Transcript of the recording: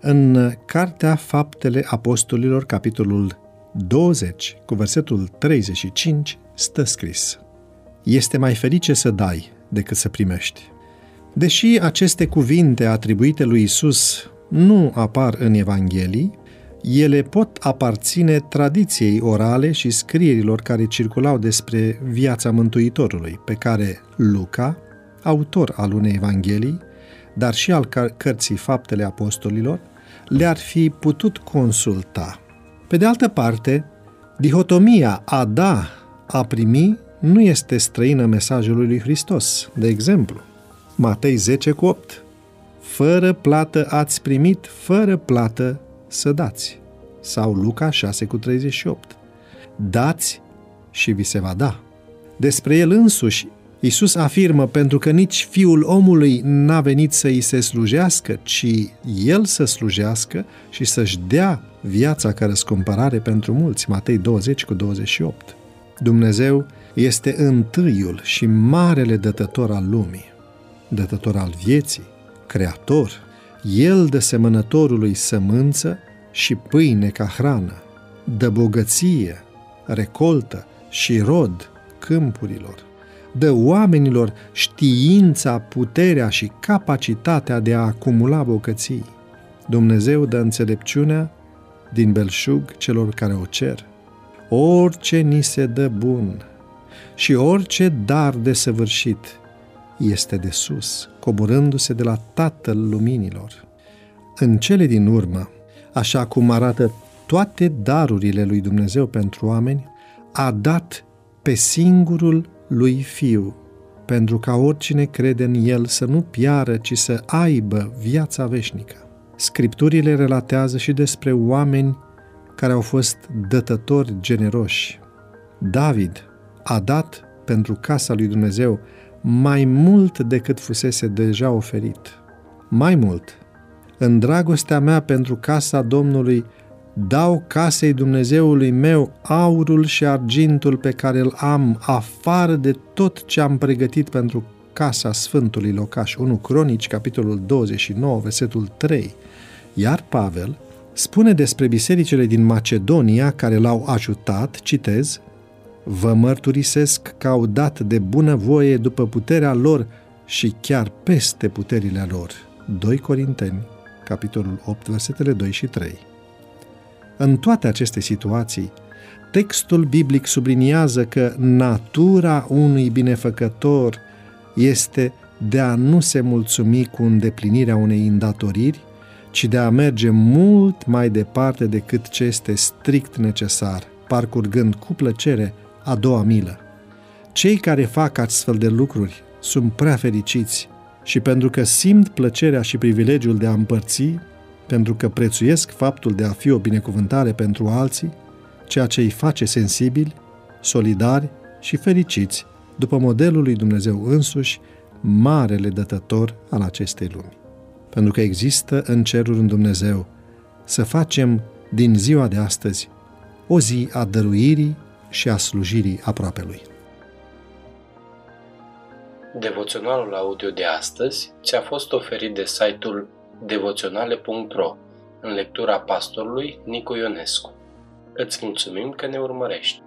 În Cartea Faptele Apostolilor, capitolul 20, cu versetul 35, stă scris Este mai ferice să dai decât să primești. Deși aceste cuvinte atribuite lui Isus nu apar în Evanghelii, ele pot aparține tradiției orale și scrierilor care circulau despre viața Mântuitorului, pe care Luca, autor al unei Evanghelii, dar și al cărții Faptele Apostolilor, le-ar fi putut consulta. Pe de altă parte, dihotomia a da, a primi nu este străină mesajului lui Hristos. De exemplu, Matei 10 cu 8. Fără plată ați primit, fără plată să dați. Sau Luca 6 cu 38. Dați și vi se va da. Despre el însuși, Iisus afirmă pentru că nici Fiul omului n-a venit să îi se slujească, ci El să slujească și să-și dea viața ca răscumpărare pentru mulți. Matei 20 cu 28. Dumnezeu este întâiul și marele dătător al lumii, dătător al vieții, creator. El dă semănătorului sămânță și pâine ca hrană, dă bogăție, recoltă și rod câmpurilor, dă oamenilor știința, puterea și capacitatea de a acumula bogății. Dumnezeu dă înțelepciunea din belșug celor care o cer. Orice ni se dă bun și orice dar de săvârșit este de sus, coborându-se de la Tatăl Luminilor. În cele din urmă, așa cum arată toate darurile lui Dumnezeu pentru oameni, a dat pe singurul lui Fiu, pentru ca oricine crede în El să nu piară, ci să aibă viața veșnică. Scripturile relatează și despre oameni care au fost dătători generoși. David a dat pentru casa lui Dumnezeu mai mult decât fusese deja oferit. Mai mult, în dragostea mea pentru casa Domnului, dau casei Dumnezeului meu aurul și argintul pe care îl am, afară de tot ce am pregătit pentru casa Sfântului Locaș. 1 Cronici, capitolul 29, versetul 3. Iar Pavel spune despre bisericile din Macedonia care l-au ajutat, citez, Vă mărturisesc că au dat de bunăvoie după puterea lor și chiar peste puterile lor. 2 Corinteni, capitolul 8, versetele 2 și 3. În toate aceste situații, textul biblic subliniază că natura unui binefăcător este de a nu se mulțumi cu îndeplinirea unei îndatoriri, ci de a merge mult mai departe decât ce este strict necesar, parcurgând cu plăcere a doua milă. Cei care fac astfel de lucruri sunt prea fericiți și pentru că simt plăcerea și privilegiul de a împărți, pentru că prețuiesc faptul de a fi o binecuvântare pentru alții, ceea ce îi face sensibili, solidari și fericiți, după modelul lui Dumnezeu însuși, marele dătător al acestei lumi. Pentru că există în cerul în Dumnezeu să facem din ziua de astăzi o zi a dăruirii și a slujirii aproapelui. Devoționalul audio de astăzi ți-a fost oferit de site-ul devoționale.ro în lectura pastorului Nicu Ionescu. Îți mulțumim că ne urmărești!